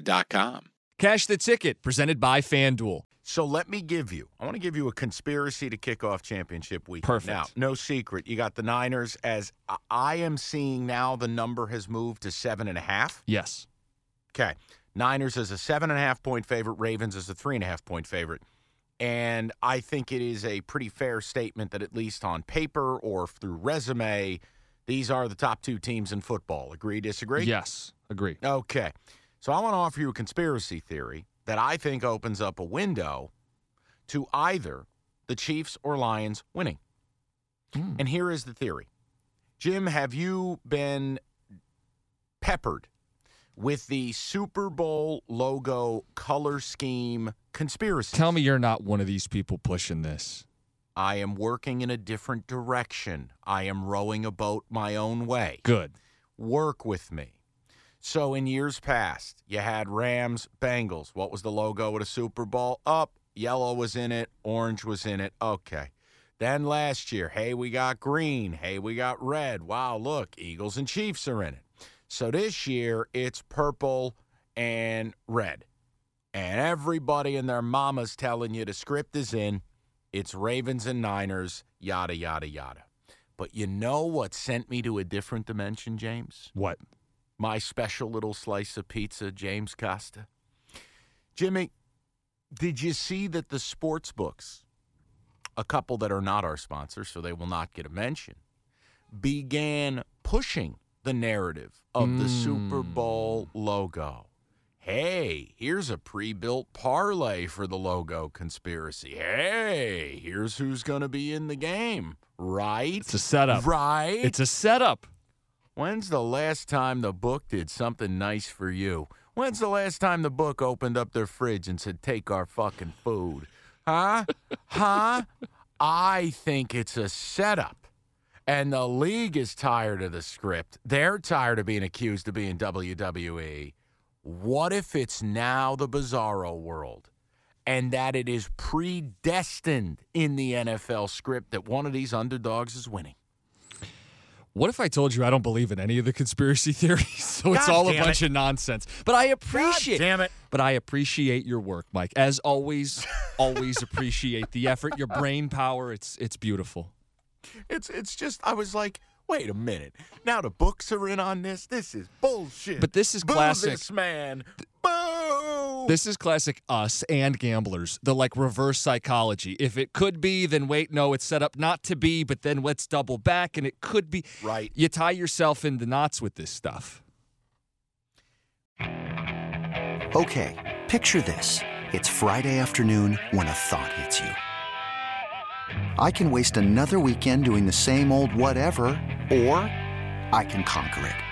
Serta.com. Cash the ticket, presented by FanDuel. So let me give you. I want to give you a conspiracy to kick off championship week. Perfect. Now, no secret. You got the Niners as I- I am seeing now. The number has moved to seven and a half. Yes. Okay. Niners as a seven and a half point favorite. Ravens as a three and a half point favorite. And I think it is a pretty fair statement that at least on paper or through resume, these are the top two teams in football. Agree? Disagree? Yes. Agree. Okay. So I want to offer you a conspiracy theory that I think opens up a window to either the Chiefs or Lions winning. Hmm. And here is the theory. Jim, have you been peppered with the Super Bowl logo color scheme conspiracy? Tell me you're not one of these people pushing this. I am working in a different direction. I am rowing a boat my own way. Good. work with me. So in years past, you had Rams, Bengals. What was the logo at a Super Bowl? Up, yellow was in it, orange was in it. Okay. Then last year, hey, we got green. Hey, we got red. Wow, look, Eagles and Chiefs are in it. So this year, it's purple and red. And everybody and their mama's telling you the script is in. It's Ravens and Niners, yada, yada, yada. But you know what sent me to a different dimension, James? What? My special little slice of pizza, James Costa. Jimmy, did you see that the sports books, a couple that are not our sponsors, so they will not get a mention, began pushing the narrative of the Super hmm. Bowl logo? Hey, here's a pre built parlay for the logo conspiracy. Hey, here's who's going to be in the game. Right? It's a setup. Right? It's a setup. When's the last time the book did something nice for you? When's the last time the book opened up their fridge and said, Take our fucking food? Huh? huh? I think it's a setup. And the league is tired of the script. They're tired of being accused of being WWE. What if it's now the bizarro world? And that it is predestined in the NFL script that one of these underdogs is winning. What if I told you I don't believe in any of the conspiracy theories? So it's all a bunch it. of nonsense. But I appreciate damn it. But I appreciate your work, Mike. As always, always appreciate the effort, your brain power. It's it's beautiful. It's it's just I was like, wait a minute. Now the books are in on this. This is bullshit. But this is Boo classic. This man. Boo. This is classic us and gamblers, the like reverse psychology. If it could be, then wait, no, it's set up not to be, but then let's double back and it could be. Right. You tie yourself into knots with this stuff. Okay, picture this. It's Friday afternoon when a thought hits you. I can waste another weekend doing the same old whatever, or I can conquer it.